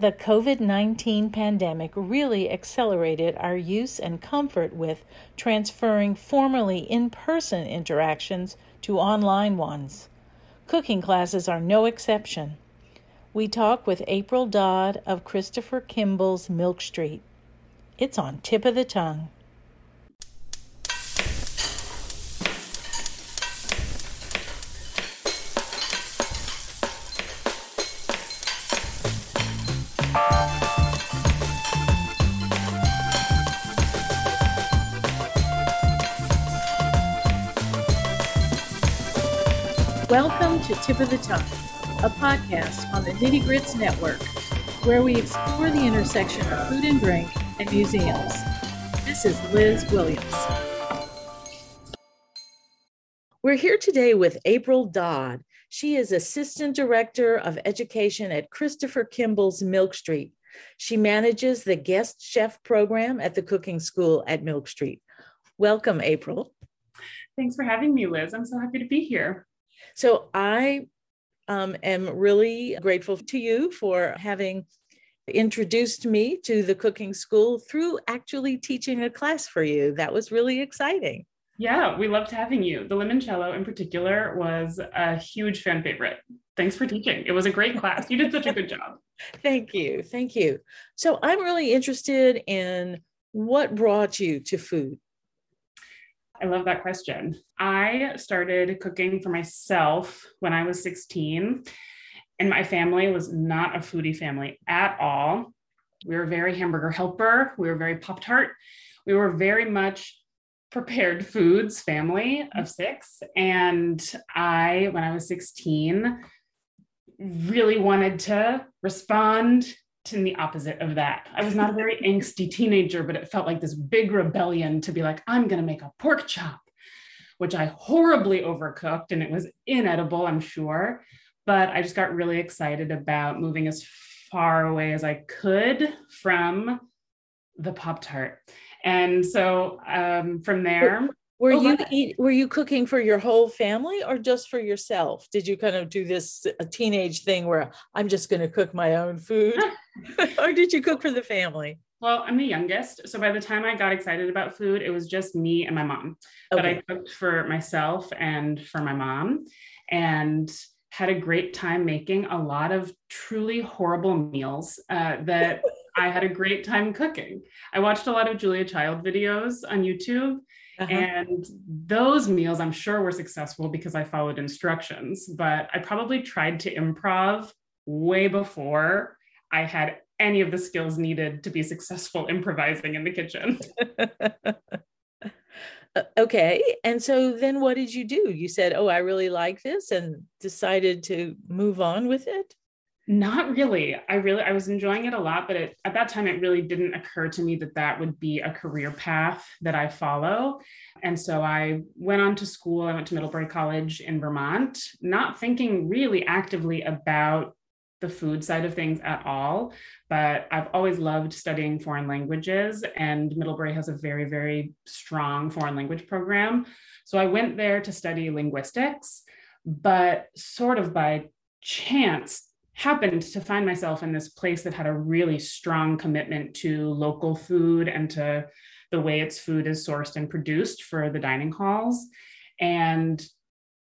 The COVID 19 pandemic really accelerated our use and comfort with transferring formerly in person interactions to online ones. Cooking classes are no exception. We talk with April Dodd of Christopher Kimball's Milk Street. It's on tip of the tongue. Tip of the Tongue, a podcast on the Nitty Grits Network, where we explore the intersection of food and drink and museums. This is Liz Williams. We're here today with April Dodd. She is Assistant Director of Education at Christopher Kimball's Milk Street. She manages the guest chef program at the cooking school at Milk Street. Welcome, April. Thanks for having me, Liz. I'm so happy to be here. So I um, am really grateful to you for having introduced me to the cooking school through actually teaching a class for you. That was really exciting. Yeah, we loved having you. The limoncello in particular was a huge fan favorite. Thanks for teaching. It was a great class. You did such a good job. Thank you. Thank you. So I'm really interested in what brought you to food. I love that question. I started cooking for myself when I was 16, and my family was not a foodie family at all. We were very hamburger helper, we were very Pop Tart, we were very much prepared foods family of six. And I, when I was 16, really wanted to respond to the opposite of that. I was not a very angsty teenager, but it felt like this big rebellion to be like, I'm going to make a pork chop, which I horribly overcooked and it was inedible, I'm sure. But I just got really excited about moving as far away as I could from the Pop Tart. And so um, from there, were oh, you eat, were you cooking for your whole family or just for yourself? Did you kind of do this a teenage thing where I'm just going to cook my own food, or did you cook for the family? Well, I'm the youngest, so by the time I got excited about food, it was just me and my mom. Okay. But I cooked for myself and for my mom, and had a great time making a lot of truly horrible meals uh, that I had a great time cooking. I watched a lot of Julia Child videos on YouTube uh-huh. And those meals, I'm sure, were successful because I followed instructions, but I probably tried to improv way before I had any of the skills needed to be successful improvising in the kitchen. Uh, okay. And so then what did you do? You said, Oh, I really like this and decided to move on with it? Not really. I really I was enjoying it a lot, but it, at that time it really didn't occur to me that that would be a career path that I follow. And so I went on to school. I went to Middlebury College in Vermont, not thinking really actively about the food side of things at all, but I've always loved studying foreign languages, and Middlebury has a very, very strong foreign language program. So I went there to study linguistics, but sort of by chance happened to find myself in this place that had a really strong commitment to local food and to the way its food is sourced and produced for the dining halls and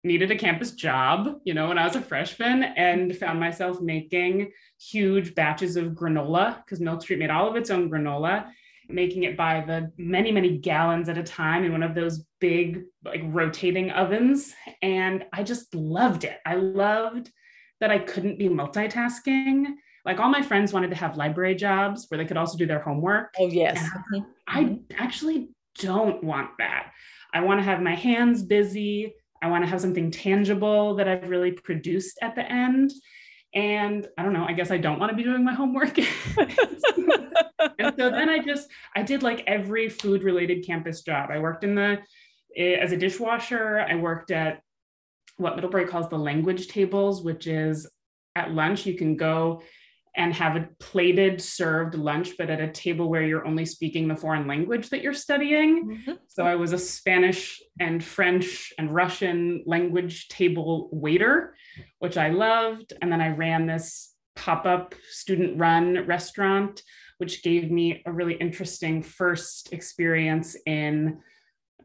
needed a campus job you know when i was a freshman and found myself making huge batches of granola because milk street made all of its own granola making it by the many many gallons at a time in one of those big like rotating ovens and i just loved it. I loved that I couldn't be multitasking. Like all my friends wanted to have library jobs where they could also do their homework. Oh, yes. I, mm-hmm. I actually don't want that. I want to have my hands busy. I want to have something tangible that I've really produced at the end. And I don't know, I guess I don't want to be doing my homework. and so then I just, I did like every food related campus job. I worked in the, eh, as a dishwasher, I worked at what Middlebury calls the language tables, which is at lunch, you can go and have a plated served lunch, but at a table where you're only speaking the foreign language that you're studying. Mm-hmm. So I was a Spanish and French and Russian language table waiter, which I loved. And then I ran this pop up student run restaurant, which gave me a really interesting first experience in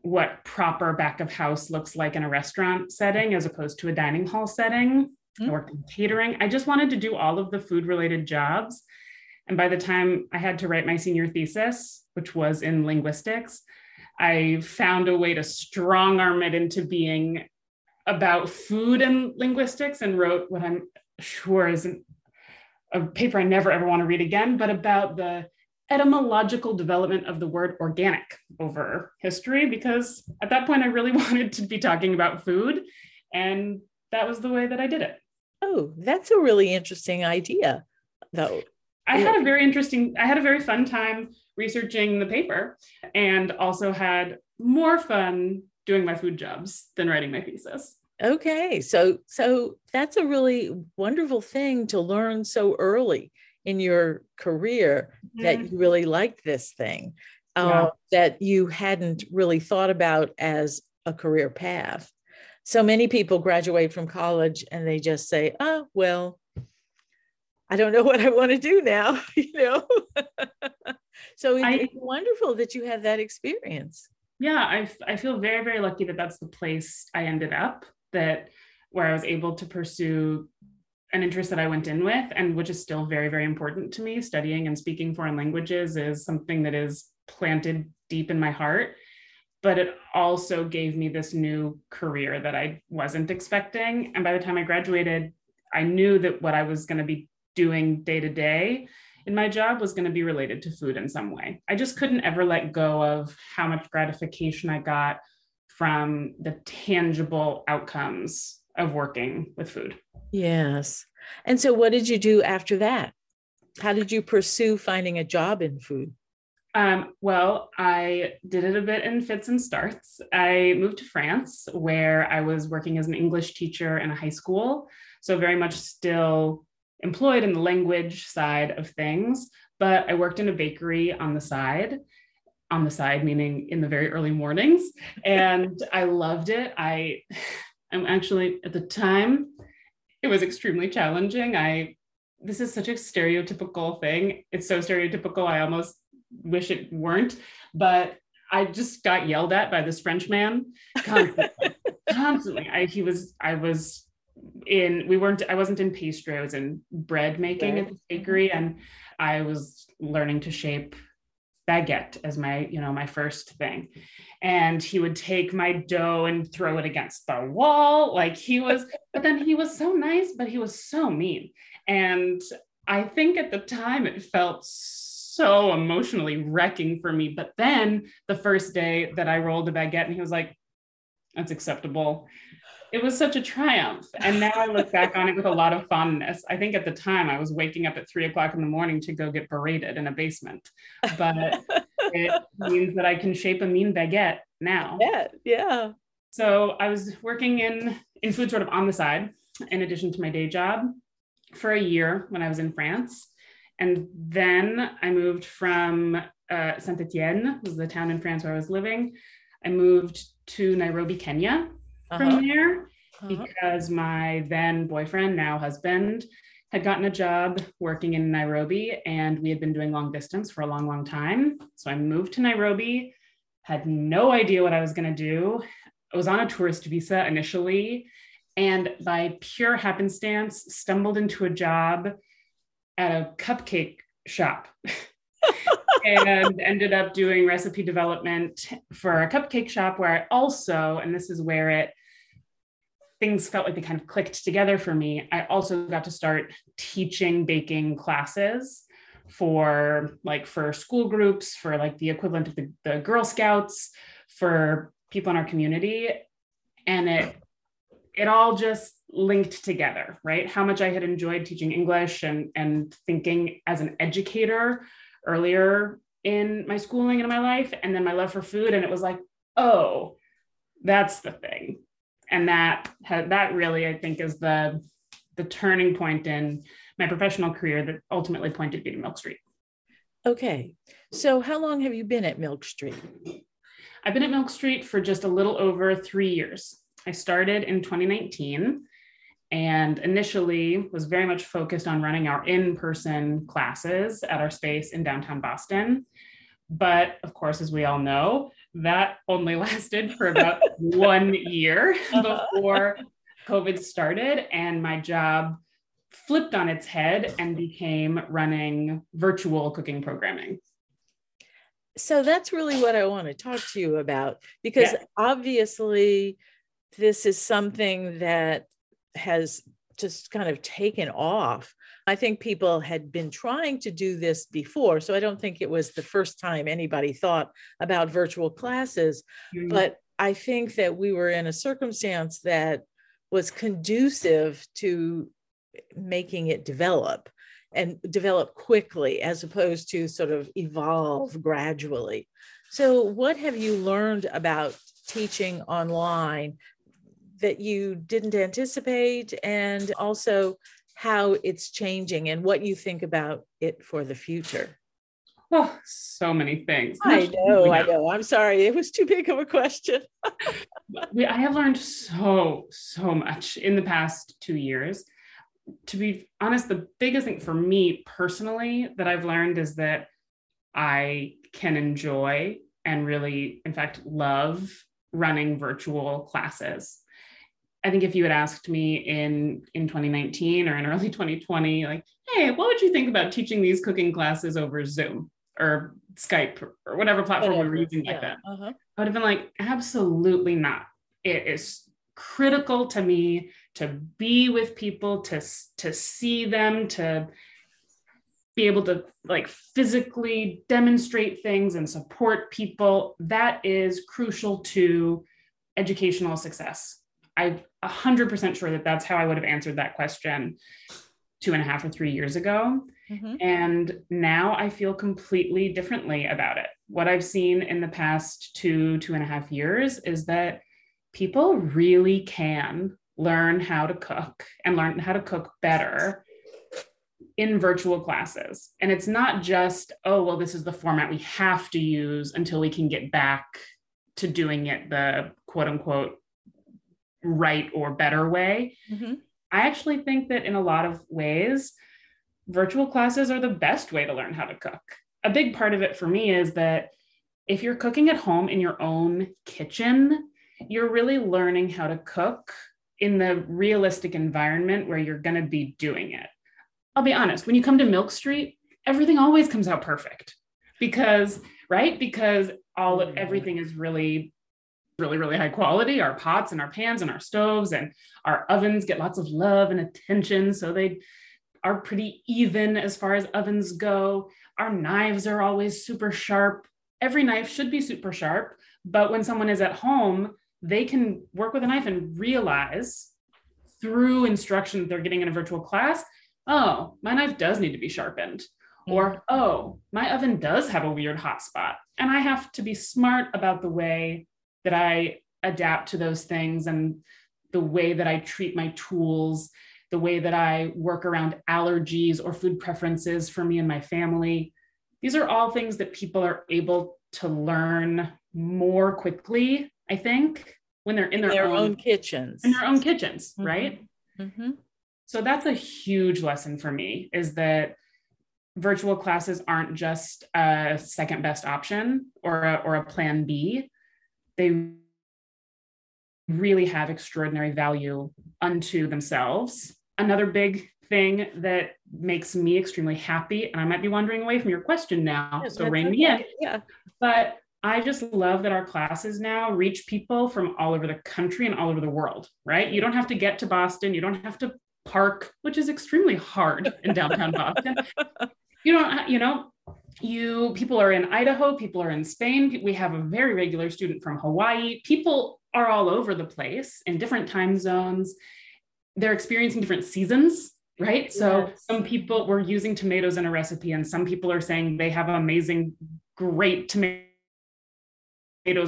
what proper back of house looks like in a restaurant setting as opposed to a dining hall setting. Mm-hmm. In catering. I just wanted to do all of the food related jobs. And by the time I had to write my senior thesis, which was in linguistics, I found a way to strong arm it into being about food and linguistics and wrote what I'm sure is a paper I never ever want to read again, but about the etymological development of the word organic over history, because at that point I really wanted to be talking about food. And that was the way that I did it. Oh, that's a really interesting idea, though. I had a very interesting, I had a very fun time researching the paper and also had more fun doing my food jobs than writing my thesis. Okay. So so that's a really wonderful thing to learn so early in your career mm-hmm. that you really liked this thing uh, yeah. that you hadn't really thought about as a career path. So many people graduate from college and they just say, "Oh, well, I don't know what I want to do now," you know. so it's, I, it's wonderful that you have that experience. Yeah, I, I feel very, very lucky that that's the place I ended up, that where I was able to pursue an interest that I went in with, and which is still very, very important to me. Studying and speaking foreign languages is something that is planted deep in my heart. But it also gave me this new career that I wasn't expecting. And by the time I graduated, I knew that what I was going to be doing day to day in my job was going to be related to food in some way. I just couldn't ever let go of how much gratification I got from the tangible outcomes of working with food. Yes. And so, what did you do after that? How did you pursue finding a job in food? Um, well, I did it a bit in fits and starts. I moved to France where I was working as an English teacher in a high school. So, very much still employed in the language side of things, but I worked in a bakery on the side. On the side, meaning in the very early mornings. And I loved it. I am actually at the time, it was extremely challenging. I this is such a stereotypical thing. It's so stereotypical. I almost wish it weren't, but I just got yelled at by this French man constantly. constantly. I, he was, I was in we weren't i wasn't in pastry i was in bread making right. at the bakery and i was learning to shape baguette as my you know my first thing. And he would take my dough and throw it against the wall. Like he was but then he was so nice but he was so mean. And i think at the time it felt so emotionally wrecking for me. But then the first day that i rolled a baguette and he was like that's acceptable it was such a triumph. And now I look back on it with a lot of fondness. I think at the time I was waking up at three o'clock in the morning to go get berated in a basement, but it means that I can shape a mean baguette now. Yeah, yeah. So I was working in in food sort of on the side, in addition to my day job, for a year when I was in France, and then I moved from uh, Saint Etienne, which was the town in France where I was living. I moved to Nairobi, Kenya, uh-huh. from there uh-huh. because my then boyfriend, now husband, had gotten a job working in Nairobi and we had been doing long distance for a long, long time. So I moved to Nairobi, had no idea what I was going to do. I was on a tourist visa initially, and by pure happenstance, stumbled into a job at a cupcake shop. and ended up doing recipe development for a cupcake shop where I also, and this is where it things felt like they kind of clicked together for me. I also got to start teaching baking classes for like for school groups, for like the equivalent of the, the Girl Scouts, for people in our community. And it it all just linked together, right? How much I had enjoyed teaching English and, and thinking as an educator earlier in my schooling and in my life, and then my love for food. And it was like, oh, that's the thing and that that really I think is the the turning point in my professional career that ultimately pointed me to Milk Street. Okay, so how long have you been at Milk Street? I've been at Milk Street for just a little over three years. I started in 2019 and initially was very much focused on running our in-person classes at our space in downtown Boston. But of course, as we all know, that only lasted for about one year uh-huh. before COVID started, and my job flipped on its head and became running virtual cooking programming. So that's really what I want to talk to you about because yeah. obviously this is something that has just kind of taken off. I think people had been trying to do this before. So I don't think it was the first time anybody thought about virtual classes. Mm-hmm. But I think that we were in a circumstance that was conducive to making it develop and develop quickly as opposed to sort of evolve gradually. So, what have you learned about teaching online that you didn't anticipate, and also how it's changing and what you think about it for the future? Oh, so many things. I know, I know. I'm sorry. It was too big of a question. I have learned so, so much in the past two years. To be honest, the biggest thing for me personally that I've learned is that I can enjoy and really, in fact, love running virtual classes. I think if you had asked me in in 2019 or in early 2020, like, hey, what would you think about teaching these cooking classes over Zoom or Skype or whatever platform we were using like that? Uh-huh. I would have been like, absolutely not. It is critical to me to be with people, to to see them, to be able to like physically demonstrate things and support people. That is crucial to educational success I'm 100% sure that that's how I would have answered that question two and a half or three years ago. Mm-hmm. And now I feel completely differently about it. What I've seen in the past two, two and a half years is that people really can learn how to cook and learn how to cook better in virtual classes. And it's not just, oh, well, this is the format we have to use until we can get back to doing it the quote unquote right or better way. Mm-hmm. I actually think that in a lot of ways, virtual classes are the best way to learn how to cook. A big part of it for me is that if you're cooking at home in your own kitchen, you're really learning how to cook in the realistic environment where you're going to be doing it. I'll be honest, when you come to Milk Street, everything always comes out perfect because, right? Because all of, everything is really really, really high quality. Our pots and our pans and our stoves and our ovens get lots of love and attention. So they are pretty even as far as ovens go. Our knives are always super sharp. Every knife should be super sharp. But when someone is at home, they can work with a knife and realize through instruction that they're getting in a virtual class oh, my knife does need to be sharpened. Or, mm. oh, my oven does have a weird hot spot. And I have to be smart about the way that I adapt to those things and the way that I treat my tools, the way that I work around allergies or food preferences for me and my family. These are all things that people are able to learn more quickly, I think, when they're in their, their own, own, kitchens. In their own kitchens, mm-hmm. right? Mm-hmm. So that's a huge lesson for me is that virtual classes aren't just a second best option or a, or a plan B they really have extraordinary value unto themselves. Another big thing that makes me extremely happy, and I might be wandering away from your question now, yeah, so rein me in. Yeah. But I just love that our classes now reach people from all over the country and all over the world, right? You don't have to get to Boston, you don't have to park, which is extremely hard in downtown Boston. You don't, you know, you people are in Idaho, people are in Spain. We have a very regular student from Hawaii. People are all over the place in different time zones. They're experiencing different seasons, right? Yes. So some people were using tomatoes in a recipe, and some people are saying they have amazing, great tomatoes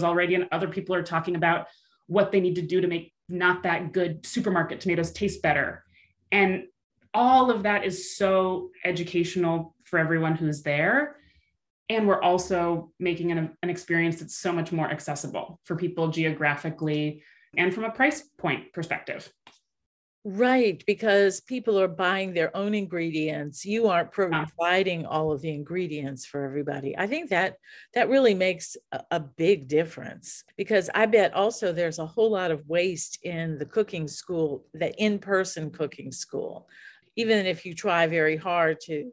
already, and other people are talking about what they need to do to make not that good supermarket tomatoes taste better. And all of that is so educational for everyone who's there. And we're also making an, an experience that's so much more accessible for people geographically and from a price point perspective. Right, because people are buying their own ingredients. You aren't providing all of the ingredients for everybody. I think that that really makes a, a, big difference because I bet also there's a whole lot of waste in the cooking school, the in-person cooking school. Even if you try very hard to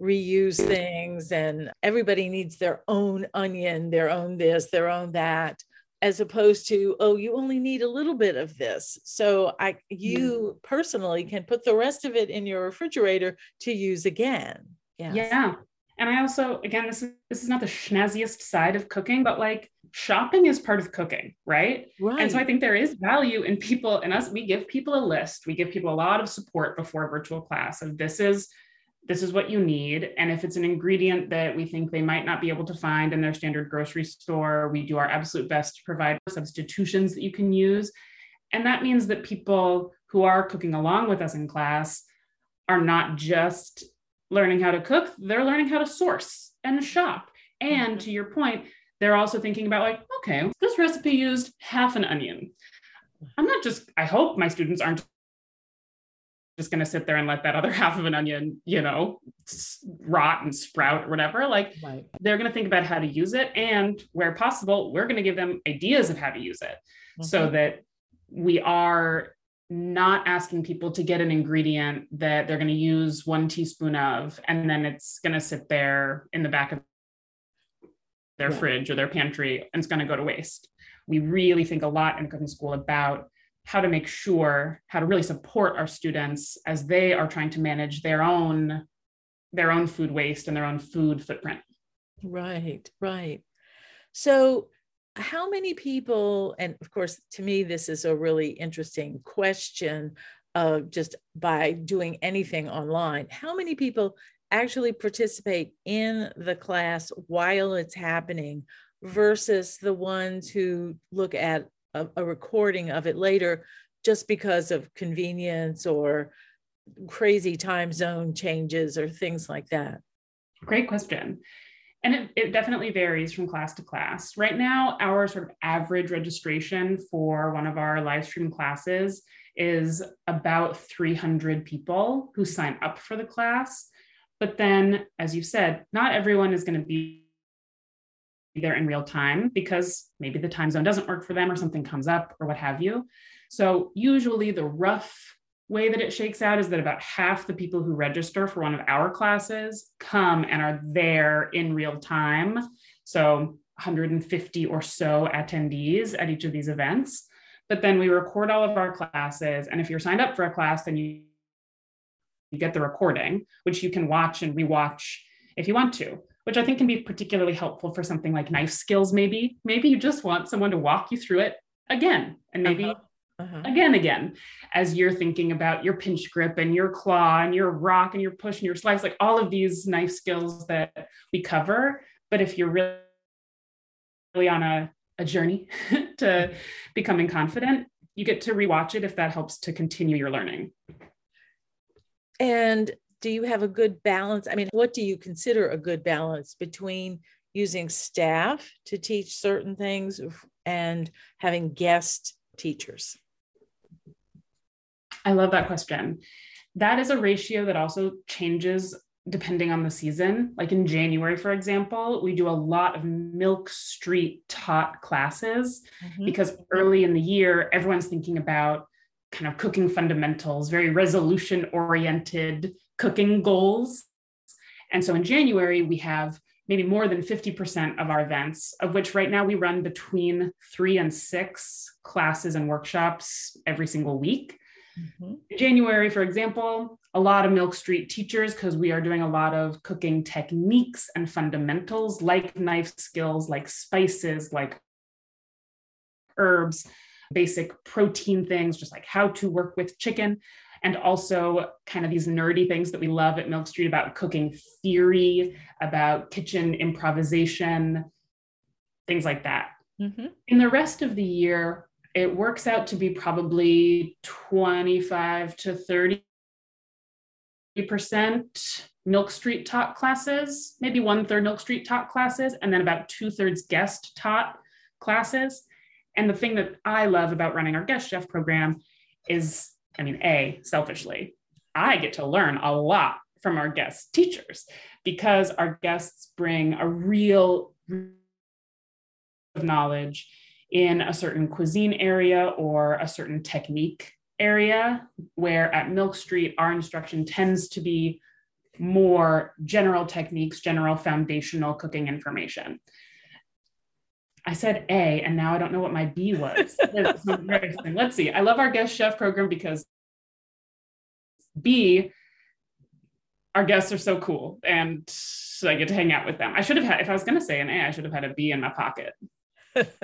reuse things and everybody needs their own onion, their own this, their own that as opposed to oh you only need a little bit of this. So i you hmm. personally can put the rest of it in your refrigerator to use again. Yes. yeah. And i also again this is this is not the schnazziest side of cooking but like shopping is part of cooking right? Right and so i think there is value in people and us we give people a list we give people a lot of support before virtual class of this is this is what you need. And if it's an ingredient that we think they might not be able to find in their standard grocery store, we do our absolute best to provide substitutions that you can use. And that means that people who are cooking along with us in class are not just learning how to cook, they're learning how to source and shop. And mm-hmm. to your point, they're also thinking about, like, okay, this recipe used half an onion. I'm not just, I hope my students aren't just going to sit there and let that other half of an onion, you know, rot and sprout or whatever. Like right. they're going to think about how to use it. And where possible, we're going to give them ideas of how to use it mm-hmm. so that we are not asking people to get an ingredient that they're going to use one teaspoon of, and then it's going to sit there in the back of their yeah. fridge or their pantry and it's going to go to waste. We really think a lot in cooking school about how to make sure how to really support our students as they are trying to manage their own their own food waste and their own food footprint. Right right. So how many people and of course to me this is a really interesting question uh, just by doing anything online how many people actually participate in the class while it's happening versus the ones who look at a, a recording of it later just because of convenience or crazy time zone changes or things like that? Great question. And it, it, definitely varies from class to class. Right now, our sort of average registration for one of our live stream classes is about 300 people who sign up for the class. But then, as you said, not everyone is going to be there in real time because maybe the time zone doesn't work for them or something comes up or what have you. So, usually, the rough way that it shakes out is that about half the people who register for one of our classes come and are there in real time. So, 150 or so attendees at each of these events. But then we record all of our classes. And if you're signed up for a class, then you, you get the recording, which you can watch and rewatch if you want to which I think can be particularly helpful for something like knife skills, maybe. Maybe you just want someone to walk you through it again and maybe uh-huh. Uh-huh. again, again, as you're thinking about your pinch grip and your claw and your rock and your push and your slice, like all of these knife skills that we cover. But if you're really, really on a, a journey to becoming confident, you get to rewatch it if that helps to continue your learning. And do you have a good balance? I mean, what do you consider a good balance between using staff to teach certain things and having guest teachers? I love that question. That is a ratio that also changes depending on the season. Like in January, for example, we do a lot of Milk Street taught classes mm-hmm. because early in the year, everyone's thinking about kind of cooking fundamentals, very resolution oriented cooking goals. And so in January, we have maybe more than 50% of our events, of which right now we run between three and six classes and workshops every single week. Mm-hmm. In January, for example, a lot of Milk Street teachers, because we are doing a lot of cooking techniques and fundamentals like knife skills, like spices, like herbs, basic protein things, just like how to work with chicken and also kind of these nerdy things that we love at Milk Street about cooking theory, about kitchen improvisation, things like that. Mm-hmm. In the rest of the year, it works out to be probably 25 to 30 percent Milk Street taught classes, maybe one third Milk Street taught classes, and then about two thirds guest taught classes. And the thing that I love about running our guest chef program is I mean, A, selfishly, I get to learn a lot from our guest teachers because our guests bring a real of knowledge in a certain cuisine area or a certain technique area, where at Milk Street, our instruction tends to be more general techniques, general foundational cooking information. I said A, and now I don't know what my B was. Let's see. I love our guest chef program because B, our guests are so cool and I get to hang out with them. I should have had, if I was going to say an A, I should have had a B in my pocket.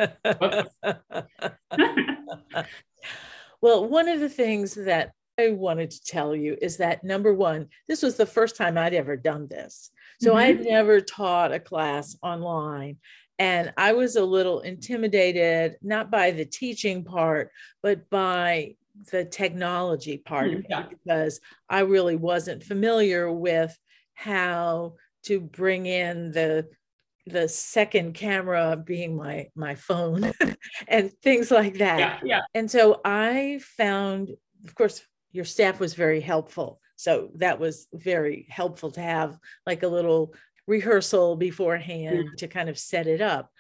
well, one of the things that I wanted to tell you is that number one, this was the first time I'd ever done this. So mm-hmm. I had never taught a class online. And I was a little intimidated, not by the teaching part, but by the technology part it, mm-hmm. because I really wasn't familiar with how to bring in the the second camera being my my phone and things like that. Yeah, yeah. And so I found, of course, your staff was very helpful. So that was very helpful to have like a little rehearsal beforehand to kind of set it up.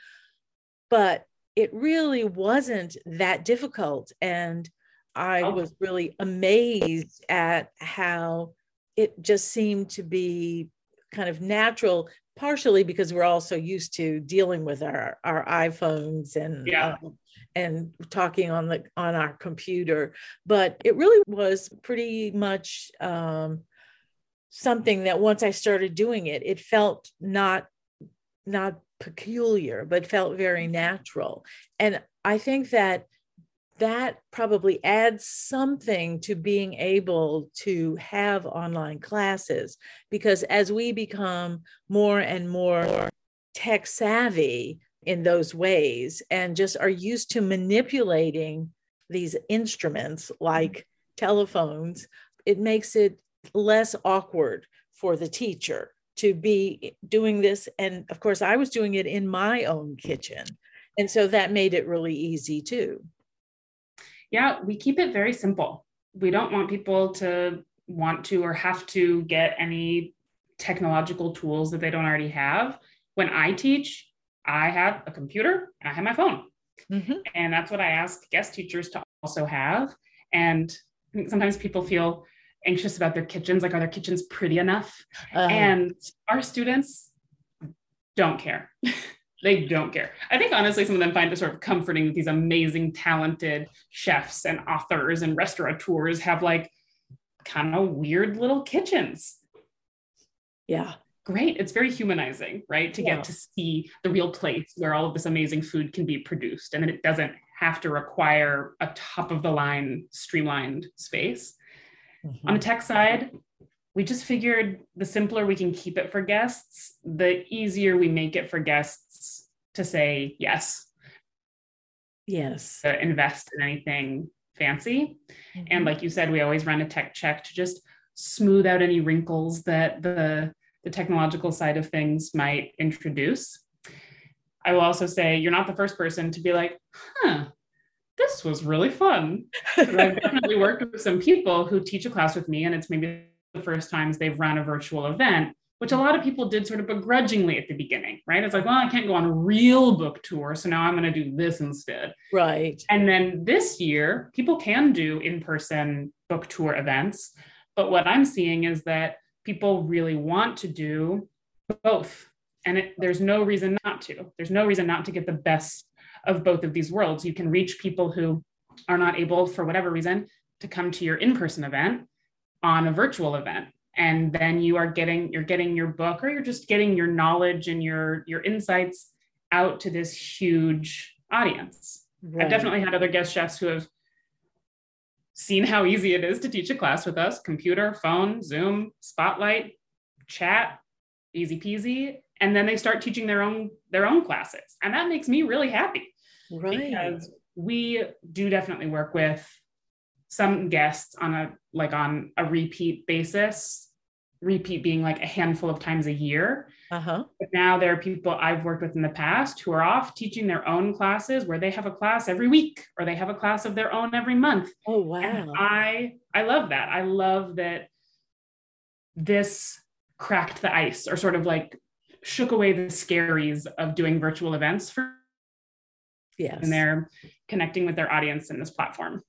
But it really wasn't that difficult. And I oh. was really amazed at how it just seemed to be kind of natural partially because we're also used to dealing with our our iPhones and yeah. um, and talking on the on our computer but it really was pretty much um, something that once I started doing it it felt not not peculiar but felt very mm-hmm. natural. And I think that that probably adds something to being able to have online classes because as we become more and more tech savvy in those ways and just are used to manipulating these instruments like mm-hmm. telephones it makes it less awkward for the teacher to be doing this and of course i was doing it in my own kitchen and so that made it really easy too yeah, we keep it very simple. We don't want people to want to or have to get any technological tools that they don't already have. When I teach, I have a computer and I have my phone. Mm-hmm. And that's what I ask guest teachers to also have. And sometimes people feel anxious about their kitchens like, are their kitchens pretty enough? Uh, and our students don't care. They don't care. I think honestly, some of them find it sort of comforting that these amazing, talented chefs and authors and restaurateurs have like kind of weird little kitchens. Yeah. Great. It's very humanizing, right? To yeah. get to see the real place where all of this amazing food can be produced and that it doesn't have to require a top of the line, streamlined space. Mm-hmm. On the tech side, we just figured the simpler we can keep it for guests, the easier we make it for guests to say yes. Yes. To invest in anything fancy. Mm-hmm. And like you said, we always run a tech check to just smooth out any wrinkles that the, the technological side of things might introduce. I will also say you're not the first person to be like, huh, this was really fun. I've definitely worked with some people who teach a class with me, and it's maybe the first times they've run a virtual event, which a lot of people did sort of begrudgingly at the beginning, right? It's like, well, I can't go on a real book tour, so now I'm going to do this instead. Right. And then this year, people can do in person book tour events. But what I'm seeing is that people really want to do both. And it, there's no reason not to. There's no reason not to get the best of both of these worlds. You can reach people who are not able, for whatever reason, to come to your in person event on a virtual event. And then you are getting you're getting your book or you're just getting your knowledge and your your insights out to this huge audience. Right. i've definitely had other guest chefs who have seen how easy it is to teach a class with us. Computer phone zoom spotlight chat easy peasy. And then they start teaching their own their own classes. And that makes me really happy right because we do definitely work with some guests on a like on a repeat basis repeat being like a handful of times a year. Uh-huh. But now there are people I've worked with in the past who are off teaching their own classes where they have a class every week or they have a class of their own every month. Oh wow. And I I love that. I love that this cracked the ice or sort of like shook away the scaries of doing virtual events for yes. and they're connecting with their audience in this platform.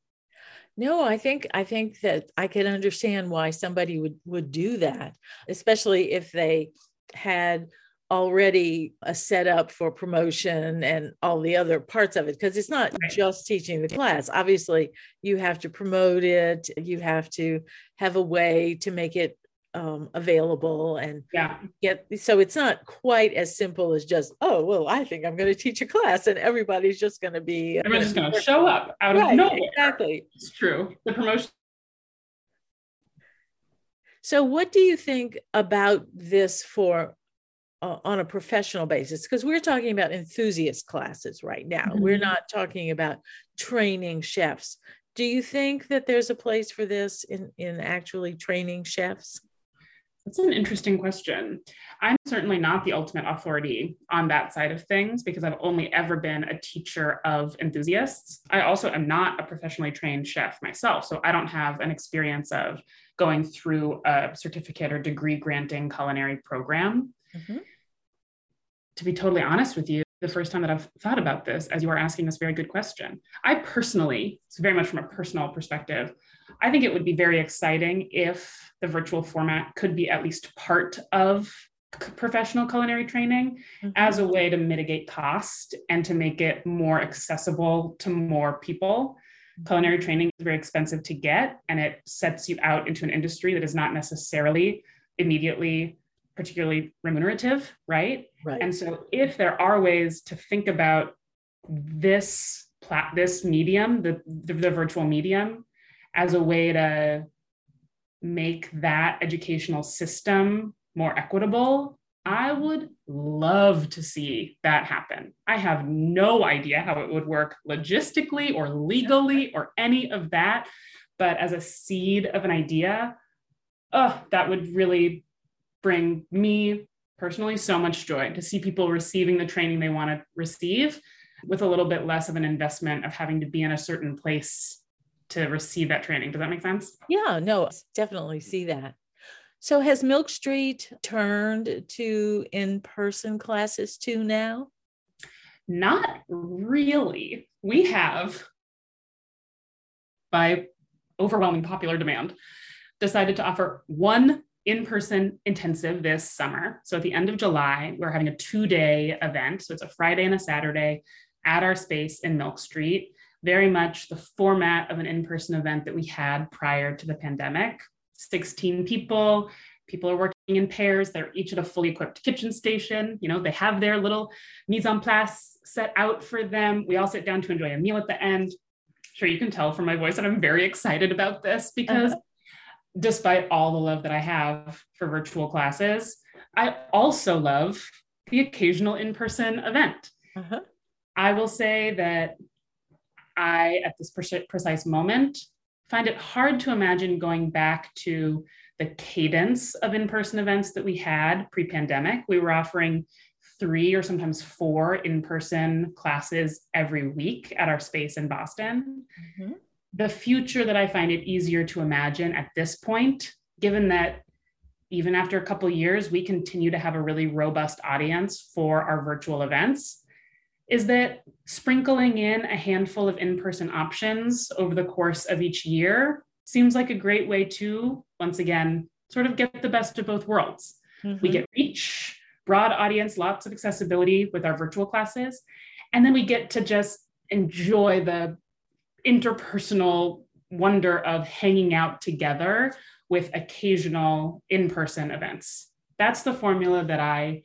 No, I think I think that I can understand why somebody would would do that, especially if they had already a setup for promotion and all the other parts of it because it's not just teaching the class obviously you have to promote it you have to have a way to make it um, available and yeah. get so it's not quite as simple as just oh well i think i'm going to teach a class and everybody's just going to be just going to show up out right, of nowhere. exactly. It's true. The promotion. So what do you think about this for uh, on a professional basis? Because we're talking about enthusiast classes right now. Mm-hmm. we're not talking about training chefs. Do you think that there's a place for this in in actually training chefs that's an interesting question. I'm certainly not the ultimate authority on that side of things because I've only ever been a teacher of enthusiasts. I also am not a professionally trained chef myself, so I don't have an experience of going through a certificate or degree granting culinary program. Mm-hmm. To be totally honest with you, the first time that I've thought about this as you are asking this very good question. I personally, it's very much from a personal perspective, I think it would be very exciting if the virtual format could be at least part of professional culinary training mm-hmm. as a way to mitigate cost and to make it more accessible to more people. Mm-hmm. Culinary training is very expensive to get, and it sets you out into an industry that is not necessarily immediately particularly remunerative, right? Right. And so, if there are ways to think about this plat this medium, the, the, the virtual medium, as a way to make that educational system more equitable, I would love to see that happen. I have no idea how it would work logistically or legally or any of that. But as a seed of an idea, oh, that would really bring me personally so much joy to see people receiving the training they want to receive with a little bit less of an investment of having to be in a certain place to receive that training. Does that make sense? Yeah, no, definitely see that. So has Milk Street turned to in-person classes too now? Not really. We have, by overwhelming popular demand, decided to offer one in-person intensive this summer. So at the end of July, we're having a two-day event. So it's a Friday and a Saturday at our space in Milk Street very much the format of an in person event that we had prior to the pandemic 16 people. People are working in pairs. They're each at a fully equipped kitchen station. You know, they have their little mise en place set out for them. We all sit down to enjoy a meal at the end. Sure, you can tell from my voice that I'm very excited about this because uh-huh. Despite all the love that I have for virtual classes, I also love the occasional in person event. Uh-huh. I will say that I, at this precise moment, find it hard to imagine going back to the cadence of in person events that we had pre pandemic. We were offering three or sometimes four in person classes every week at our space in Boston. Mm-hmm. The future that I find it easier to imagine at this point, given that even after a couple years, we continue to have a really robust audience for our virtual events is that sprinkling in a handful of in person options over the course of each year seems like a great way to, once again, sort of get the best of both worlds. Mm-hmm. We get reach, broad audience, lots of accessibility with our virtual classes. And then we get to just enjoy the interpersonal wonder of hanging out together with occasional in person events. That's the formula that I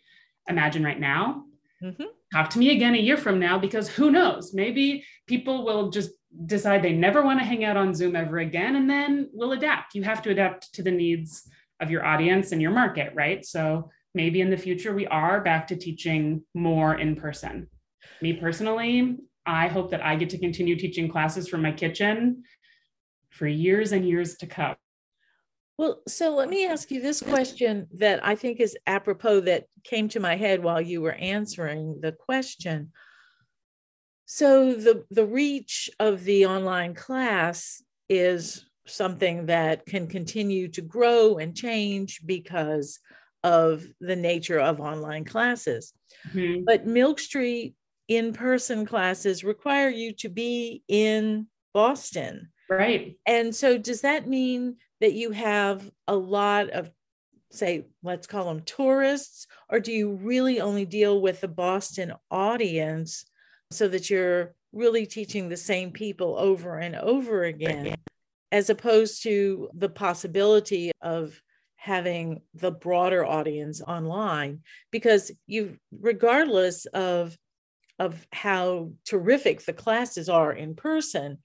imagine right now. Mm-hmm. Talk to me again a year from now because who knows? Maybe people will just decide they never want to hang out on zoom ever again and then we'll adapt. You have to adapt to the needs of your audience and your market right? So maybe in the future we are back to teaching more in person. Me personally i hope that i get to continue teaching classes from my kitchen for years and years to come Well, so let me ask you this question that I think is apropos that came to my head while you were answering the question. So the the reach of the online class is something that can continue to grow and change because of the nature of online classes. Mm-hmm. But Milk Street in person classes require you to be in Boston. Right. And so, does that mean that you have a lot of, say, let's call them tourists, or do you really only deal with the Boston audience so that you're really teaching the same people over and over again, as opposed to the possibility of having the broader audience online because you regardless of of how terrific the classes are in person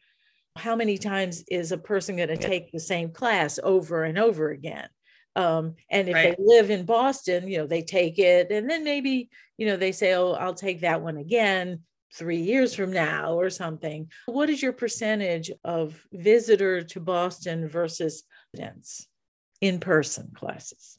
how many times is a person going to take the same class over and over again? Um, and if right. they live in boston you know they take it and then maybe you know they say oh i'll take that one again three years from now or something. What is your percentage of visitor to boston versus students in person classes?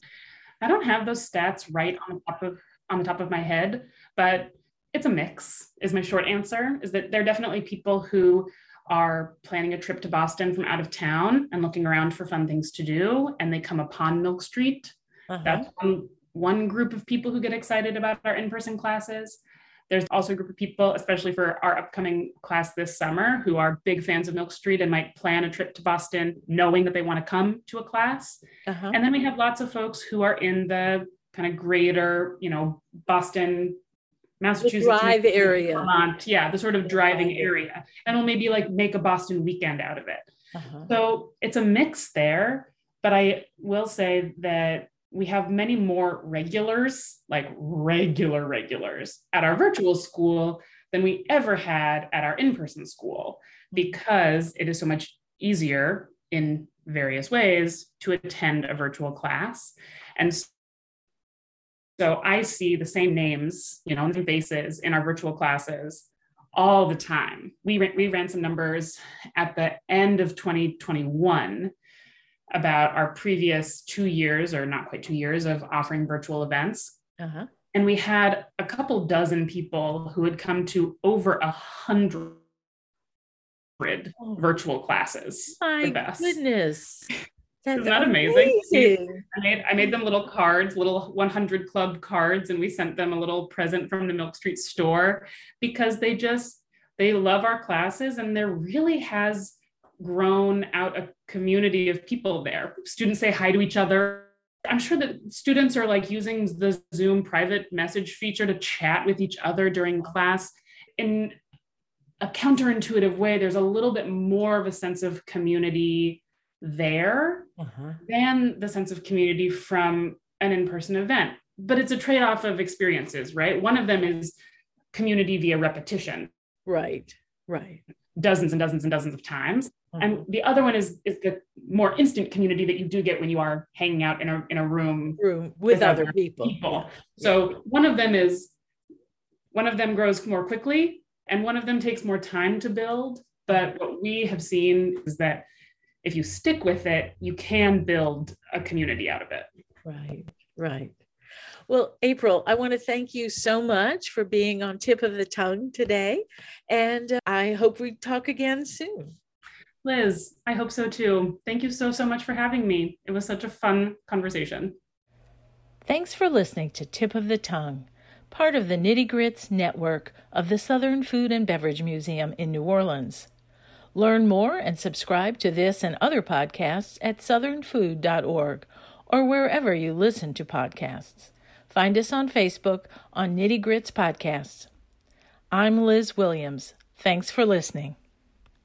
I don't have those stats right on the top of on the top of my head but it's a mix is my short answer is that there are definitely people who are planning a trip to Boston from out of town and looking around for fun things to do, and they come upon Milk Street. Uh-huh. That's one, one group of people who get excited about our in person classes. There's also a group of people, especially for our upcoming class this summer, who are big fans of Milk Street and might plan a trip to Boston knowing that they want to come to a class. Uh-huh. And then we have lots of folks who are in the kind of greater, you know, Boston, Massachusetts, the drive area, Vermont, yeah, the sort of driving area, and we'll maybe like make a Boston weekend out of it. Uh-huh. So it's a mix there, but I will say that we have many more regulars, like regular regulars, at our virtual school than we ever had at our in-person school because it is so much easier in various ways to attend a virtual class. And so I see the same names, you know, and faces in our virtual classes all the time. We, we ran some numbers at the end of 2021 about our previous two years, or not quite two years, of offering virtual events. Uh-huh. And we had a couple dozen people who had come to over a hundred virtual classes. My goodness. That's Isn't that amazing? amazing? I made I made them little cards, little 100 club cards, and we sent them a little present from the Milk Street store because they just they love our classes, and there really has grown out a community of people there. Students say hi to each other. I'm sure that students are like using the Zoom private message feature to chat with each other during class. In a counterintuitive way, there's a little bit more of a sense of community there uh-huh. than the sense of community from an in-person event but it's a trade-off of experiences right one of them is community via repetition right right dozens and dozens and dozens of times uh-huh. and the other one is is the more instant community that you do get when you are hanging out in a in a room, room with, with other, other people, people. Yeah. so yeah. one of them is one of them grows more quickly and one of them takes more time to build but what we have seen is that if you stick with it, you can build a community out of it. Right, right. Well, April, I want to thank you so much for being on Tip of the Tongue today. And uh, I hope we talk again soon. Liz, I hope so too. Thank you so, so much for having me. It was such a fun conversation. Thanks for listening to Tip of the Tongue, part of the Nitty Grits network of the Southern Food and Beverage Museum in New Orleans. Learn more and subscribe to this and other podcasts at southernfood.org or wherever you listen to podcasts. Find us on Facebook on Nitty Grits Podcasts. I'm Liz Williams. Thanks for listening.